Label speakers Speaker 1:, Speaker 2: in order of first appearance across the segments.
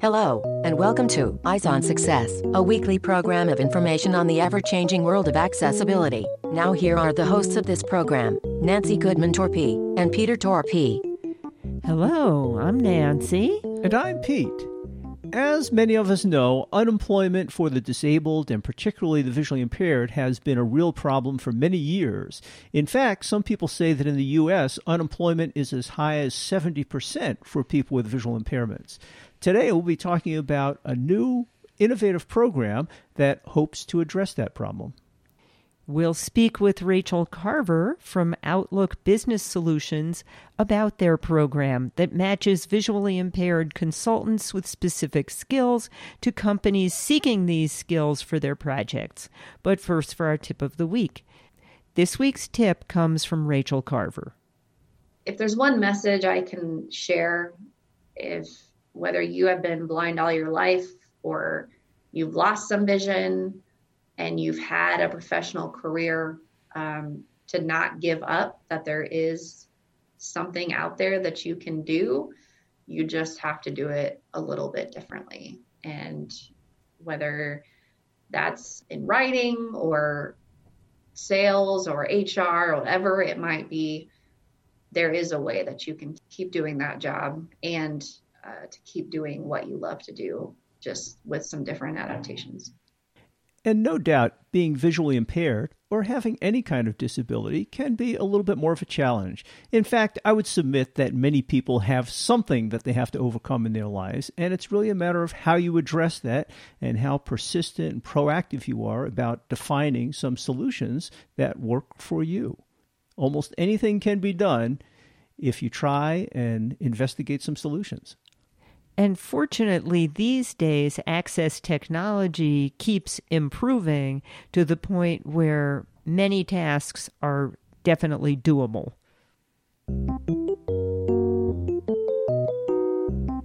Speaker 1: Hello, and welcome to Eyes on Success, a weekly program of information on the ever changing world of accessibility. Now, here are the hosts of this program Nancy Goodman Torpey and Peter Torpey.
Speaker 2: Hello, I'm Nancy.
Speaker 3: And I'm Pete. As many of us know, unemployment for the disabled and particularly the visually impaired has been a real problem for many years. In fact, some people say that in the U.S., unemployment is as high as 70% for people with visual impairments. Today, we'll be talking about a new innovative program that hopes to address that problem.
Speaker 2: We'll speak with Rachel Carver from Outlook Business Solutions about their program that matches visually impaired consultants with specific skills to companies seeking these skills for their projects. But first, for our tip of the week. This week's tip comes from Rachel Carver.
Speaker 4: If there's one message I can share, if whether you have been blind all your life or you've lost some vision, and you've had a professional career um, to not give up that there is something out there that you can do you just have to do it a little bit differently. And whether that's in writing or sales or hr or whatever it might be there is a way that you can keep doing that job and uh, to keep doing what you love to do just with some different adaptations
Speaker 3: and no doubt, being visually impaired or having any kind of disability can be a little bit more of a challenge. In fact, I would submit that many people have something that they have to overcome in their lives, and it's really a matter of how you address that and how persistent and proactive you are about defining some solutions that work for you. Almost anything can be done if you try and investigate some solutions.
Speaker 2: And fortunately, these days, access technology keeps improving to the point where many tasks are definitely doable.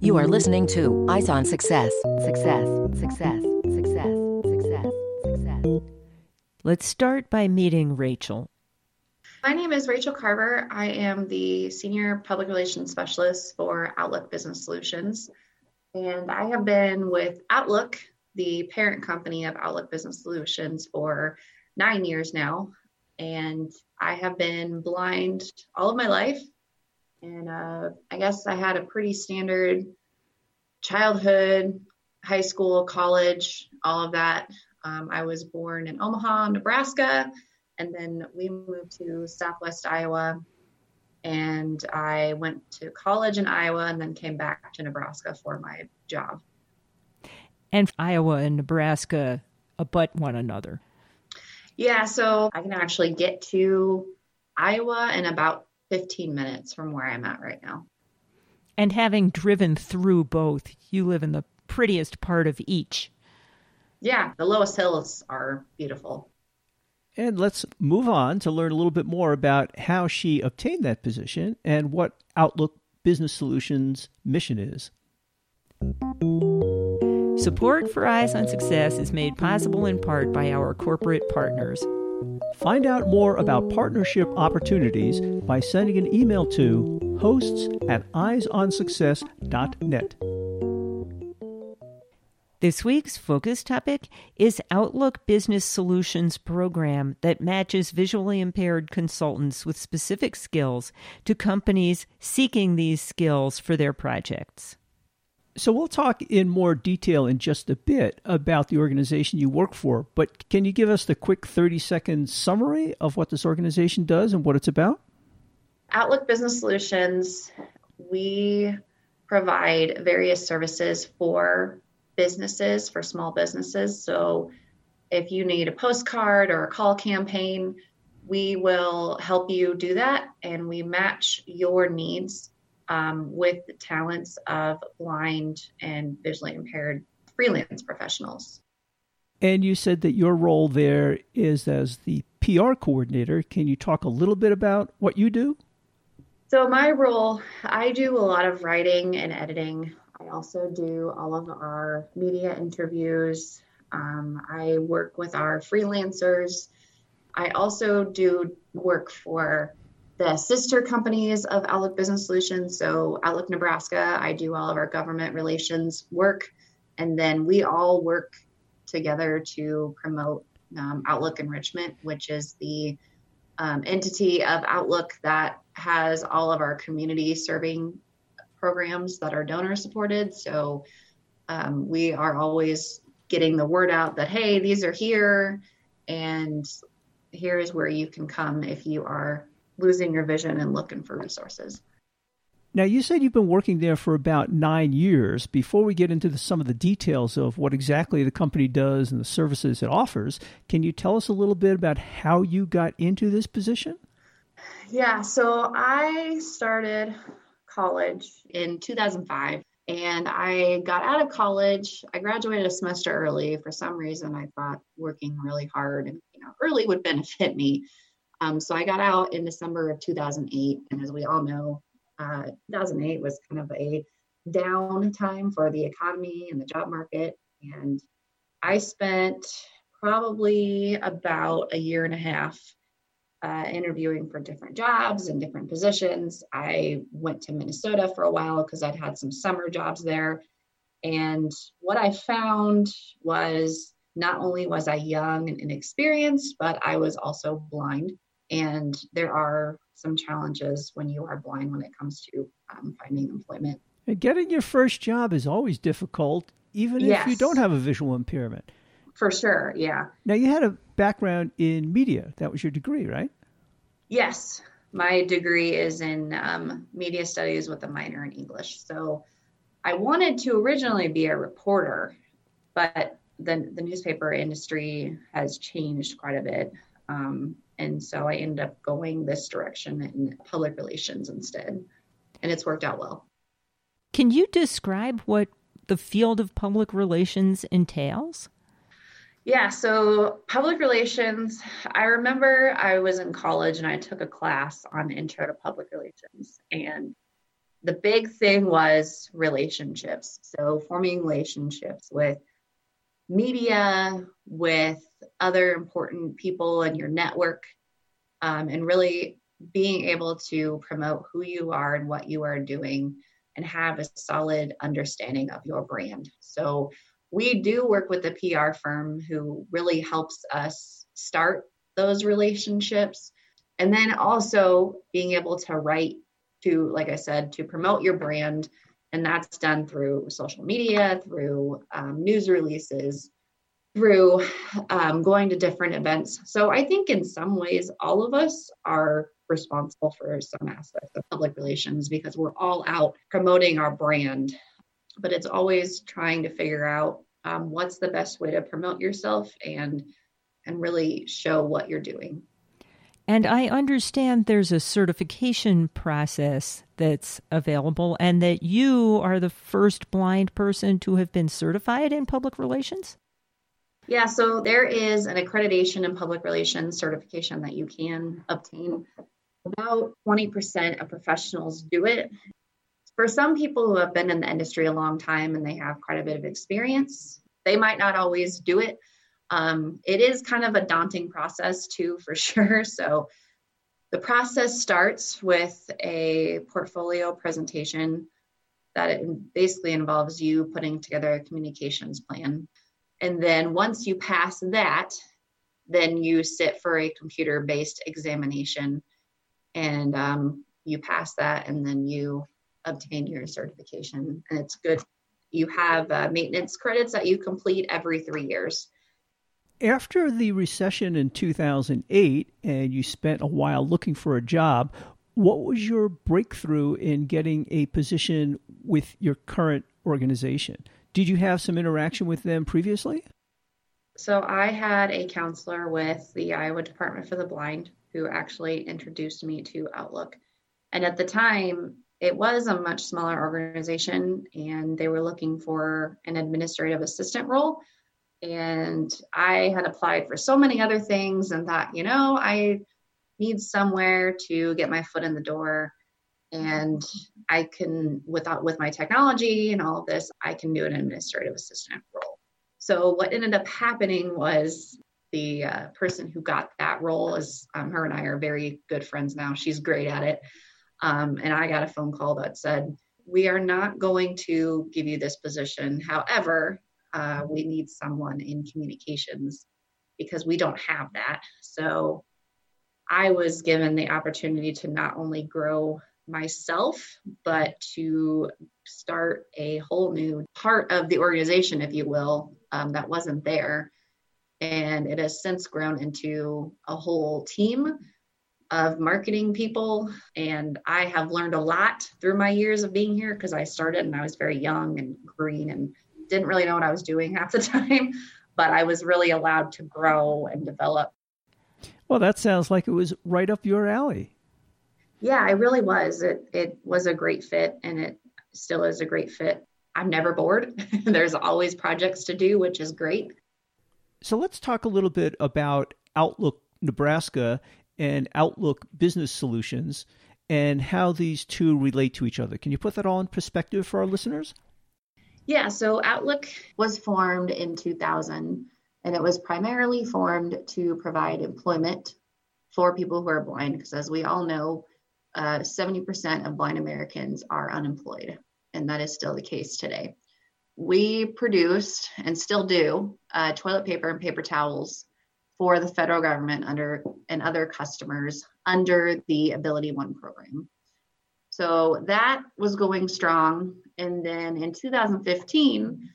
Speaker 1: You are listening to Eyes on Success. Success, success, success, success, success.
Speaker 2: Let's start by meeting Rachel.
Speaker 4: My name is Rachel Carver. I am the Senior Public Relations Specialist for Outlook Business Solutions. And I have been with Outlook, the parent company of Outlook Business Solutions, for nine years now. And I have been blind all of my life. And uh, I guess I had a pretty standard childhood, high school, college, all of that. Um, I was born in Omaha, Nebraska, and then we moved to Southwest Iowa and I went to college in Iowa and then came back to Nebraska for my job.
Speaker 2: And Iowa and Nebraska abut one another.
Speaker 4: Yeah, so I can actually get to Iowa in about 15 minutes from where I'm at right now.
Speaker 2: And having driven through both, you live in the prettiest part of each.
Speaker 4: Yeah, the Loess Hills are beautiful.
Speaker 3: And let's move on to learn a little bit more about how she obtained that position and what Outlook Business Solutions' mission is.
Speaker 2: Support for Eyes on Success is made possible in part by our corporate partners.
Speaker 3: Find out more about partnership opportunities by sending an email to hosts at eyesonsuccess.net.
Speaker 2: This week's focus topic is Outlook Business Solutions program that matches visually impaired consultants with specific skills to companies seeking these skills for their projects.
Speaker 3: So, we'll talk in more detail in just a bit about the organization you work for, but can you give us the quick 30 second summary of what this organization does and what it's about?
Speaker 4: Outlook Business Solutions, we provide various services for businesses, for small businesses. So if you need a postcard or a call campaign, we will help you do that and we match your needs um, with the talents of blind and visually impaired freelance professionals.
Speaker 3: And you said that your role there is as the PR coordinator. Can you talk a little bit about what you do?
Speaker 4: So, my role, I do a lot of writing and editing I also do all of our media interviews. Um, I work with our freelancers. I also do work for the sister companies of Outlook Business Solutions. So, Outlook Nebraska, I do all of our government relations work. And then we all work together to promote um, Outlook Enrichment, which is the um, entity of Outlook that has all of our community serving programs that are donor supported. So, um, we are always getting the word out that, hey, these are here, and here is where you can come if you are losing your vision and looking for resources.
Speaker 3: Now, you said you've been working there for about nine years. Before we get into the, some of the details of what exactly the company does and the services it offers, can you tell us a little bit about how you got into this position?
Speaker 4: Yeah, so I started college in 2005 and I got out of college. I graduated a semester early. For some reason, I thought working really hard and you know early would benefit me. Um, so I got out in December of 2008, and as we all know, uh, 2008 was kind of a down time for the economy and the job market. And I spent probably about a year and a half uh, interviewing for different jobs and different positions. I went to Minnesota for a while because I'd had some summer jobs there. And what I found was not only was I young and inexperienced, but I was also blind. And there are some challenges when you are blind when it comes to um, finding employment.
Speaker 3: And getting your first job is always difficult, even yes. if you don't have a visual impairment.
Speaker 4: For sure, yeah.
Speaker 3: Now, you had a background in media. That was your degree, right?
Speaker 4: Yes. My degree is in um, media studies with a minor in English. So I wanted to originally be a reporter, but the, the newspaper industry has changed quite a bit. Um, and so I ended up going this direction in public relations instead. And it's worked out well.
Speaker 2: Can you describe what the field of public relations entails?
Speaker 4: Yeah, so public relations, I remember I was in college and I took a class on intro to public relations. And the big thing was relationships. So forming relationships with media, with other important people in your network, um, and really being able to promote who you are and what you are doing and have a solid understanding of your brand. So we do work with a PR firm who really helps us start those relationships. And then also being able to write to, like I said, to promote your brand. And that's done through social media, through um, news releases, through um, going to different events. So I think in some ways, all of us are responsible for some aspects of public relations because we're all out promoting our brand. But it's always trying to figure out um, what's the best way to promote yourself and and really show what you're doing.
Speaker 2: And I understand there's a certification process that's available, and that you are the first blind person to have been certified in public relations?
Speaker 4: Yeah, so there is an accreditation in public relations certification that you can obtain. About 20% of professionals do it. For some people who have been in the industry a long time and they have quite a bit of experience, they might not always do it. Um, it is kind of a daunting process, too, for sure. So the process starts with a portfolio presentation that it basically involves you putting together a communications plan and then once you pass that, then you sit for a computer based examination and um, you pass that and then you obtain your certification. And it's good. You have uh, maintenance credits that you complete every three years.
Speaker 3: After the recession in 2008 and you spent a while looking for a job, what was your breakthrough in getting a position with your current organization? Did you have some interaction with them previously?
Speaker 4: So I had a counselor with the Iowa Department for the Blind who actually introduced me to Outlook. And at the time, it was a much smaller organization and they were looking for an administrative assistant role. And I had applied for so many other things and thought, you know, I need somewhere to get my foot in the door and I can without with my technology and all of this, I can do an administrative assistant role. So what ended up happening was the uh, person who got that role is um, her and I are very good friends now. She's great at it. Um, and I got a phone call that said, We are not going to give you this position. However, uh, we need someone in communications because we don't have that. So I was given the opportunity to not only grow myself, but to start a whole new part of the organization, if you will, um, that wasn't there. And it has since grown into a whole team of marketing people. And I have learned a lot through my years of being here because I started and I was very young and green and didn't really know what I was doing half the time. But I was really allowed to grow and develop.
Speaker 3: Well, that sounds like it was right up your alley.
Speaker 4: Yeah, it really was. It it was a great fit and it still is a great fit. I'm never bored. There's always projects to do, which is great.
Speaker 3: So let's talk a little bit about Outlook Nebraska and Outlook Business Solutions and how these two relate to each other. Can you put that all in perspective for our listeners?
Speaker 4: Yeah, so Outlook was formed in 2000 and it was primarily formed to provide employment for people who are blind because as we all know, uh, 70% of blind Americans are unemployed, and that is still the case today. We produced and still do uh, toilet paper and paper towels for the federal government under and other customers under the AbilityOne program. So that was going strong. And then in 2015,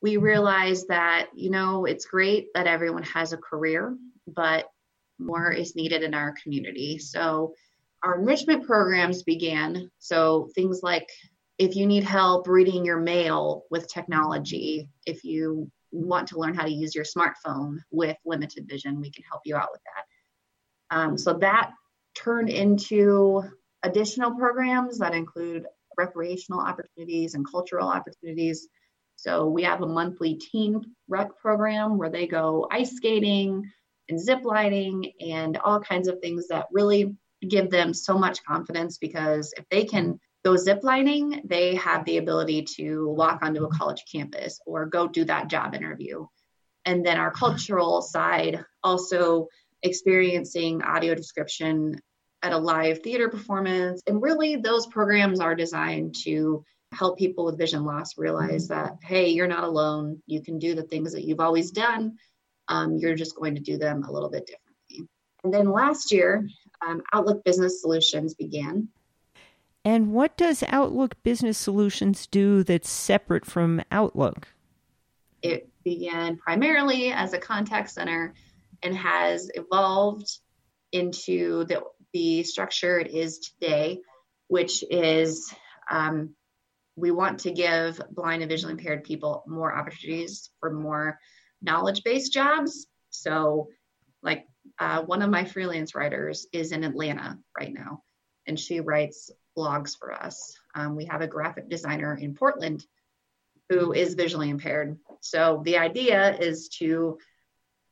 Speaker 4: we realized that, you know, it's great that everyone has a career, but more is needed in our community. So our enrichment programs began. So things like if you need help reading your mail with technology, if you want to learn how to use your smartphone with limited vision, we can help you out with that. Um, so that turned into additional programs that include recreational opportunities and cultural opportunities. So we have a monthly teen rec program where they go ice skating and zip lining and all kinds of things that really give them so much confidence because if they can go ziplining, they have the ability to walk onto a college campus or go do that job interview. And then our cultural side, also experiencing audio description at a live theater performance. And really, those programs are designed to help people with vision loss realize that, hey, you're not alone. You can do the things that you've always done. Um, you're just going to do them a little bit differently. And then last year, um, Outlook Business Solutions began.
Speaker 2: And what does Outlook Business Solutions do that's separate from Outlook?
Speaker 4: It began primarily as a contact center and has evolved into the, the structure it is today, which is um, we want to give blind and visually impaired people more opportunities for more knowledge based jobs. So, like uh, one of my freelance writers is in Atlanta right now, and she writes blogs for us. Um, we have a graphic designer in Portland who is visually impaired. So the idea is to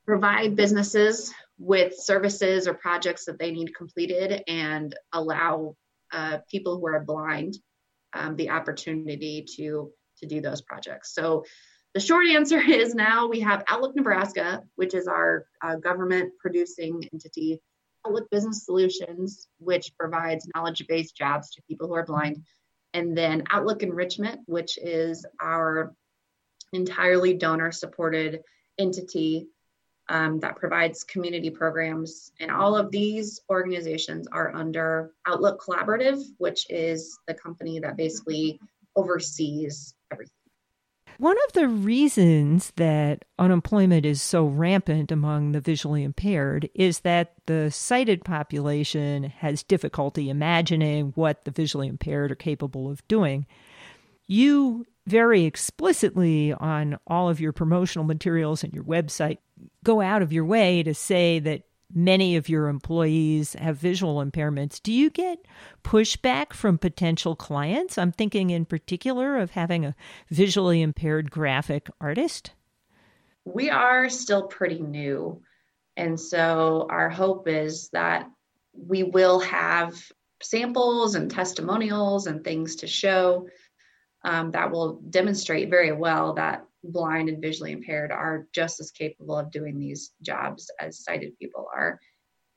Speaker 4: provide businesses with services or projects that they need completed and allow uh, people who are blind um, the opportunity to to do those projects. So the short answer is now we have Outlook Nebraska, which is our uh, government producing entity, Outlook Business Solutions, which provides knowledge based jobs to people who are blind, and then Outlook Enrichment, which is our entirely donor supported entity um, that provides community programs. And all of these organizations are under Outlook Collaborative, which is the company that basically oversees everything.
Speaker 2: One of the reasons that unemployment is so rampant among the visually impaired is that the sighted population has difficulty imagining what the visually impaired are capable of doing. You very explicitly on all of your promotional materials and your website go out of your way to say that many of your employees have visual impairments. Do you get pushback from potential clients? I'm thinking in particular of having a visually impaired graphic artist.
Speaker 4: We are still pretty new. And so our hope is that we will have samples and testimonials and things to show um, that will demonstrate very well that blind and visually impaired are just as capable of doing these jobs as sighted people are.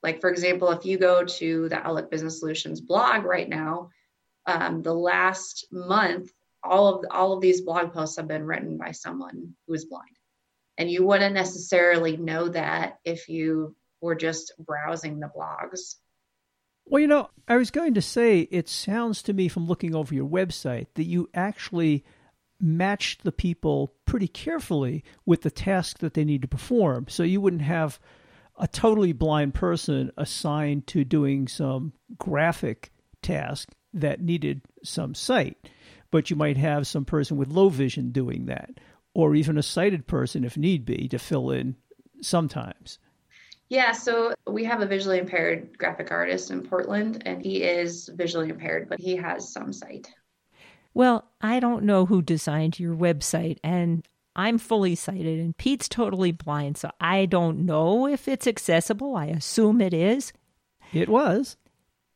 Speaker 4: Like, for example, if you go to the Outlook Business Solutions blog right now, um, the last month, all of all of these blog posts have been written by someone who is blind, and you wouldn't necessarily know that if you were just browsing the blogs.
Speaker 3: Well, you know, I was going to say, it sounds to me from looking over your website that you actually matched the people pretty carefully with the task that they need to perform. So you wouldn't have a totally blind person assigned to doing some graphic task that needed some sight, but you might have some person with low vision doing that, or even a sighted person if need be to fill in sometimes.
Speaker 4: Yeah, so we have a visually impaired graphic artist in Portland, and he is visually impaired, but he has some sight.
Speaker 2: Well, I don't know who designed your website, and I'm fully sighted, and Pete's totally blind, so I don't know if it's accessible. I assume it is.
Speaker 3: It was.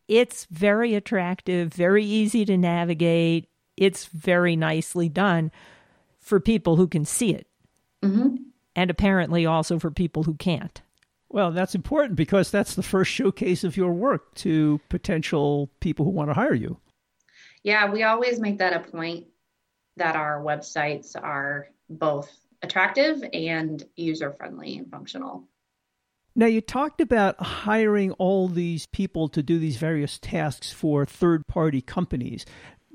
Speaker 2: It's very attractive, very easy to navigate. It's very nicely done for people who can see it,
Speaker 4: mm-hmm.
Speaker 2: and apparently also for people who can't.
Speaker 3: Well, that's important because that's the first showcase of your work to potential people who want to hire you.
Speaker 4: Yeah, we always make that a point that our websites are both attractive and user friendly and functional.
Speaker 3: Now, you talked about hiring all these people to do these various tasks for third party companies.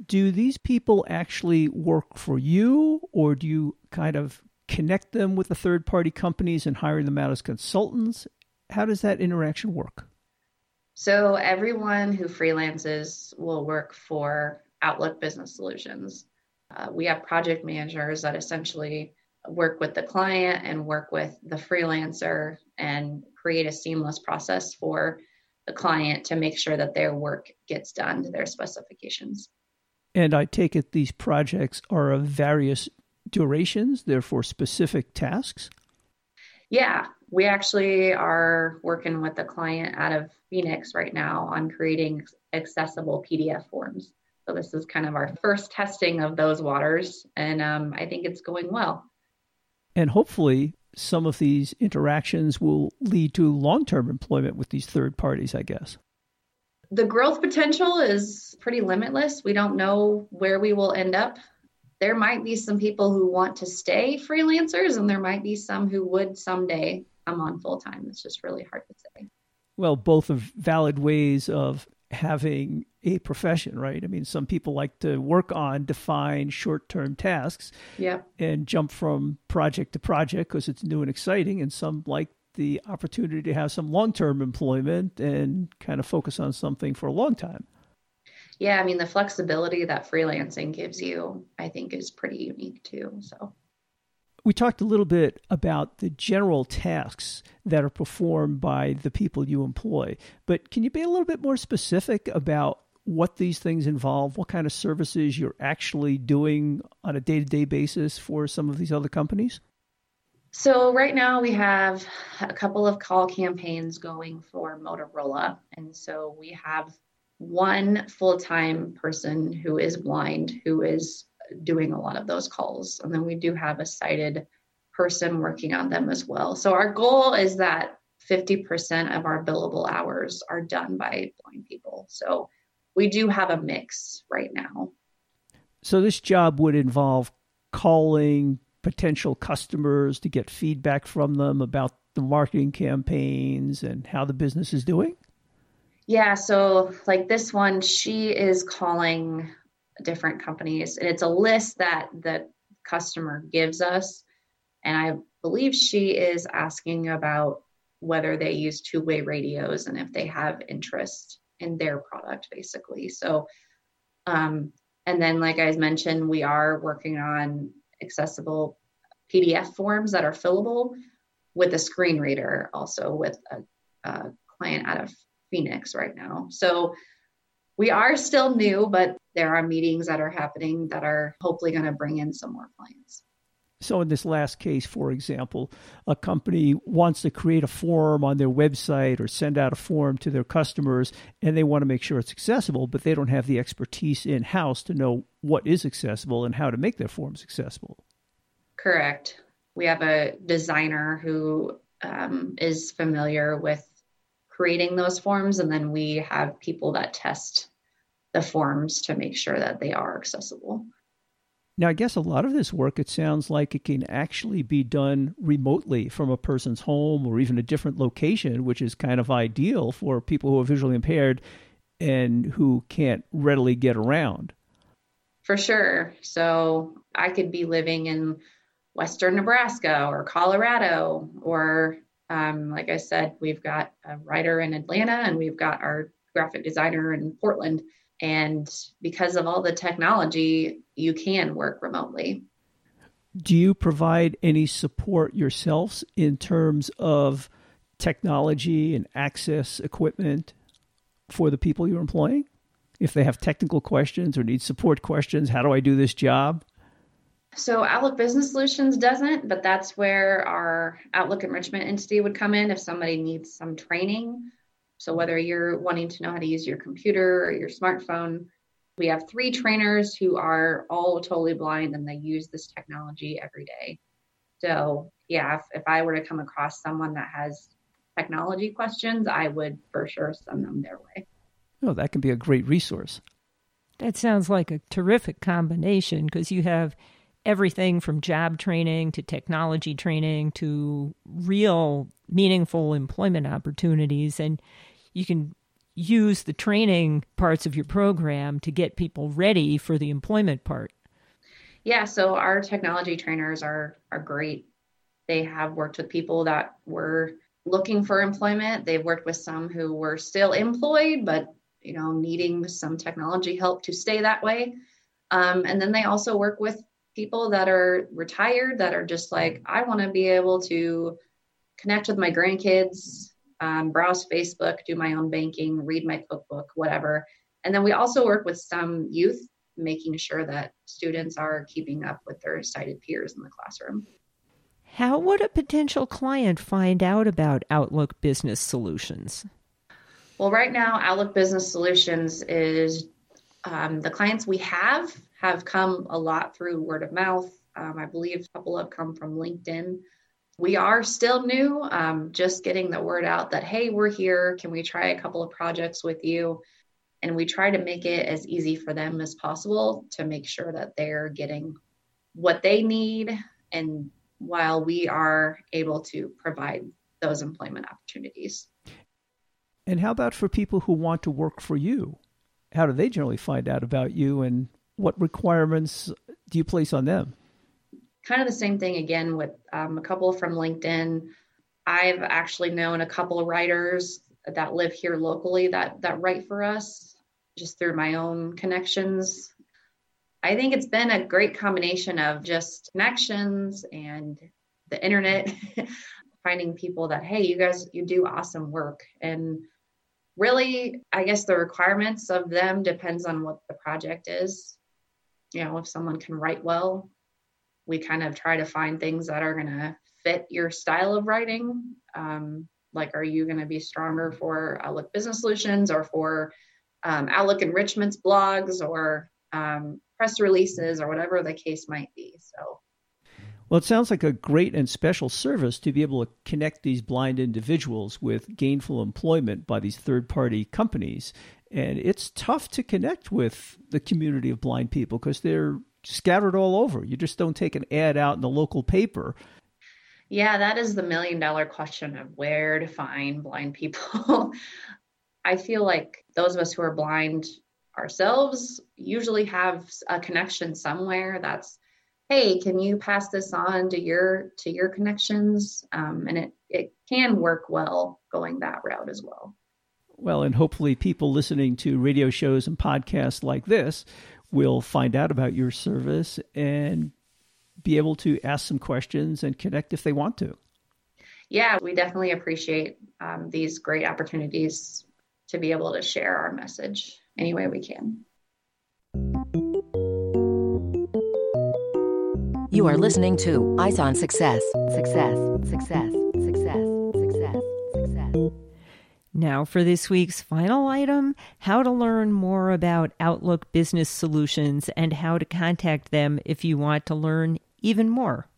Speaker 3: Do these people actually work for you, or do you kind of connect them with the third party companies and hire them out as consultants? How does that interaction work?
Speaker 4: So, everyone who freelances will work for Outlook Business Solutions. Uh, we have project managers that essentially work with the client and work with the freelancer and create a seamless process for the client to make sure that their work gets done to their specifications.
Speaker 3: And I take it these projects are of various durations, they're specific tasks?
Speaker 4: Yeah, we actually are working with a client out of Phoenix right now on creating accessible PDF forms. So this is kind of our first testing of those waters, and um, I think it's going well.
Speaker 3: And hopefully, some of these interactions will lead to long term employment with these third parties, I guess.
Speaker 4: The growth potential is pretty limitless. We don't know where we will end up. There might be some people who want to stay freelancers, and there might be some who would someday come on full time. It's just really hard to say.
Speaker 3: Well, both of valid ways of having a profession, right? I mean, some people like to work on defined short term tasks
Speaker 4: yep.
Speaker 3: and jump from project to project because it's new and exciting. And some like the opportunity to have some long term employment and kind of focus on something for a long time.
Speaker 4: Yeah, I mean, the flexibility that freelancing gives you, I think, is pretty unique too. So
Speaker 3: we talked a little bit about the general tasks that are performed by the people you employ, but can you be a little bit more specific about what these things involve, what kind of services you're actually doing on a day to day basis for some of these other companies?
Speaker 4: So, right now we have a couple of call campaigns going for Motorola. And so we have one full time person who is blind who is doing a lot of those calls. And then we do have a sighted person working on them as well. So our goal is that 50% of our billable hours are done by blind people. So we do have a mix right now.
Speaker 3: So this job would involve calling potential customers to get feedback from them about the marketing campaigns and how the business is doing?
Speaker 4: Yeah, so like this one, she is calling different companies. And it's a list that the customer gives us. And I believe she is asking about whether they use two way radios and if they have interest in their product, basically. So, um, and then, like I mentioned, we are working on accessible PDF forms that are fillable with a screen reader, also with a, a client out of Phoenix right now. So, we are still new, but there are meetings that are happening that are hopefully going to bring in some more clients.
Speaker 3: So, in this last case, for example, a company wants to create a form on their website or send out a form to their customers, and they want to make sure it's accessible, but they don't have the expertise in house to know what is accessible and how to make their forms accessible.
Speaker 4: Correct. We have a designer who um, is familiar with creating those forms, and then we have people that test the forms to make sure that they are accessible.
Speaker 3: Now, I guess a lot of this work, it sounds like it can actually be done remotely from a person's home or even a different location, which is kind of ideal for people who are visually impaired and who can't readily get around.
Speaker 4: For sure. So I could be living in Western Nebraska or Colorado, or um, like I said, we've got a writer in Atlanta and we've got our graphic designer in Portland. And because of all the technology, you can work remotely.
Speaker 3: Do you provide any support yourselves in terms of technology and access equipment for the people you're employing? If they have technical questions or need support questions, how do I do this job?
Speaker 4: So Outlook Business Solutions doesn't, but that's where our Outlook enrichment entity would come in if somebody needs some training. So whether you're wanting to know how to use your computer or your smartphone, we have three trainers who are all totally blind and they use this technology every day. So yeah, if, if I were to come across someone that has technology questions, I would for sure send them their way.
Speaker 3: Oh, that can be a great resource.
Speaker 2: That sounds like a terrific combination because you have everything from job training to technology training to real meaningful employment opportunities. And you can use the training parts of your program to get people ready for the employment part.
Speaker 4: Yeah, so our technology trainers are are great. They have worked with people that were looking for employment. They've worked with some who were still employed but you know needing some technology help to stay that way. Um, and then they also work with people that are retired that are just like, I want to be able to connect with my grandkids, um, browse Facebook, do my own banking, read my cookbook, whatever. And then we also work with some youth, making sure that students are keeping up with their sighted peers in the classroom.
Speaker 2: How would a potential client find out about Outlook Business Solutions?
Speaker 4: Well, right now, Outlook Business Solutions is um, the clients we have have come a lot through word of mouth. Um, I believe a couple have come from LinkedIn. We are still new, um, just getting the word out that, hey, we're here. Can we try a couple of projects with you? And we try to make it as easy for them as possible to make sure that they're getting what they need and while we are able to provide those employment opportunities.
Speaker 3: And how about for people who want to work for you? How do they generally find out about you and what requirements do you place on them?
Speaker 4: Kind of the same thing again with um, a couple from LinkedIn. I've actually known a couple of writers that live here locally that that write for us just through my own connections. I think it's been a great combination of just connections and the internet, finding people that, hey, you guys, you do awesome work. And really, I guess the requirements of them depends on what the project is you know, if someone can write well, we kind of try to find things that are going to fit your style of writing. Um, like, are you going to be stronger for Outlook Business Solutions or for um, Outlook Enrichments blogs or um, press releases or whatever the case might be? So,
Speaker 3: well, it sounds like a great and special service to be able to connect these blind individuals with gainful employment by these third party companies. And it's tough to connect with the community of blind people because they're scattered all over. You just don't take an ad out in the local paper.
Speaker 4: Yeah, that is the million dollar question of where to find blind people. I feel like those of us who are blind ourselves usually have a connection somewhere that's hey can you pass this on to your to your connections um, and it it can work well going that route as well
Speaker 3: well, and hopefully, people listening to radio shows and podcasts like this will find out about your service and be able to ask some questions and connect if they want to.
Speaker 4: Yeah, we definitely appreciate um, these great opportunities to be able to share our message any way we can.
Speaker 1: You are listening to Eyes on Success. Success, success, success, success, success.
Speaker 2: Now, for this week's final item how to learn more about Outlook Business Solutions and how to contact them if you want to learn even more.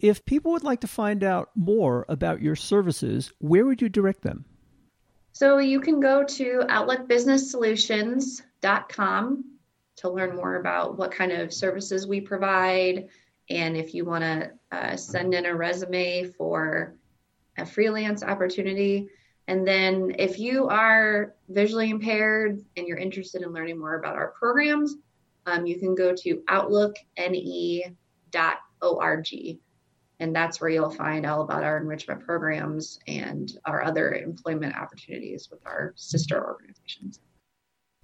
Speaker 3: If people would like to find out more about your services, where would you direct them?
Speaker 4: So you can go to outlookbusinesssolutions.com to learn more about what kind of services we provide. And if you want to uh, send in a resume for a freelance opportunity. And then if you are visually impaired and you're interested in learning more about our programs, um, you can go to outlookne.org. And that's where you'll find all about our enrichment programs and our other employment opportunities with our sister organizations.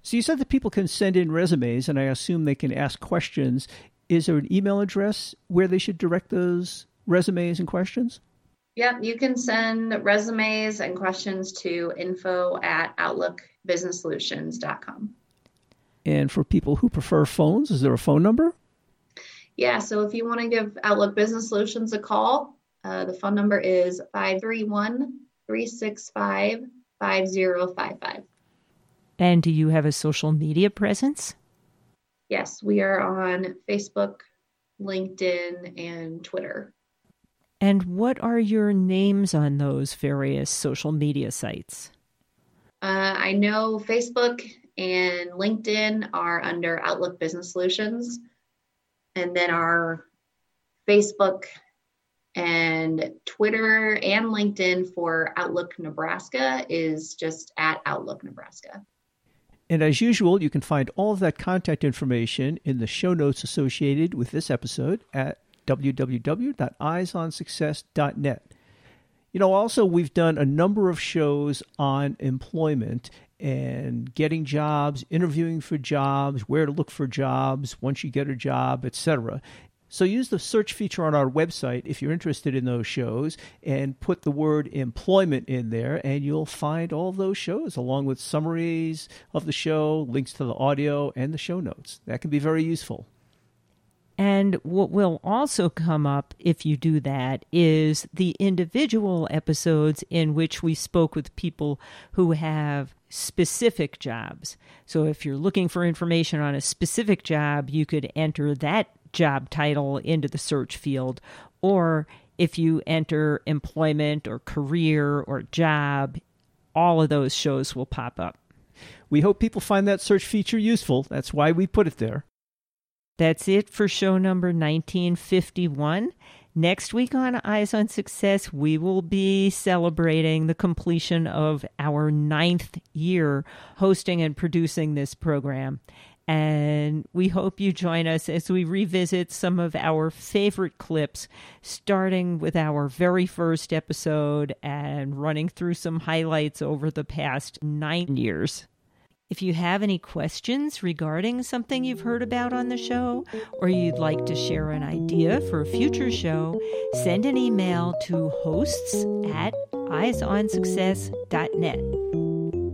Speaker 3: So you said that people can send in resumes, and I assume they can ask questions. Is there an email address where they should direct those resumes and questions?
Speaker 4: Yep, you can send resumes and questions to info at outlookbusinesssolutions.com.
Speaker 3: And for people who prefer phones, is there a phone number?
Speaker 4: Yeah, so if you want to give Outlook Business Solutions a call, uh, the phone number is 531 365 5055.
Speaker 2: And do you have a social media presence?
Speaker 4: Yes, we are on Facebook, LinkedIn, and Twitter.
Speaker 2: And what are your names on those various social media sites?
Speaker 4: Uh, I know Facebook and LinkedIn are under Outlook Business Solutions. And then our Facebook and Twitter and LinkedIn for Outlook Nebraska is just at Outlook Nebraska.
Speaker 3: And as usual, you can find all of that contact information in the show notes associated with this episode at www.eyesonsuccess.net. You know, also, we've done a number of shows on employment and getting jobs, interviewing for jobs, where to look for jobs once you get a job, etc. So use the search feature on our website if you're interested in those shows and put the word employment in there and you'll find all those shows along with summaries of the show, links to the audio and the show notes. That can be very useful.
Speaker 2: And what will also come up if you do that is the individual episodes in which we spoke with people who have specific jobs. So if you're looking for information on a specific job, you could enter that job title into the search field. Or if you enter employment or career or job, all of those shows will pop up.
Speaker 3: We hope people find that search feature useful. That's why we put it there.
Speaker 2: That's it for show number 1951. Next week on Eyes on Success, we will be celebrating the completion of our ninth year hosting and producing this program. And we hope you join us as we revisit some of our favorite clips, starting with our very first episode and running through some highlights over the past nine years. If you have any questions regarding something you've heard about on the show, or you'd like to share an idea for a future show, send an email to hosts at eyesonsuccess.net.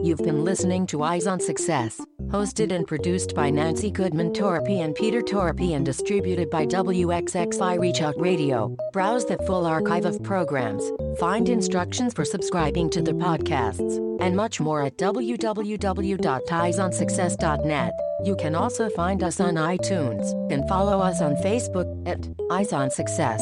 Speaker 1: You've been listening to Eyes on Success, hosted and produced by Nancy Goodman Torpey and Peter Torpey and distributed by WXXI Reach Out Radio. Browse the full archive of programs, find instructions for subscribing to the podcasts, and much more at www.eyesonsuccess.net. You can also find us on iTunes and follow us on Facebook at Eyes on Success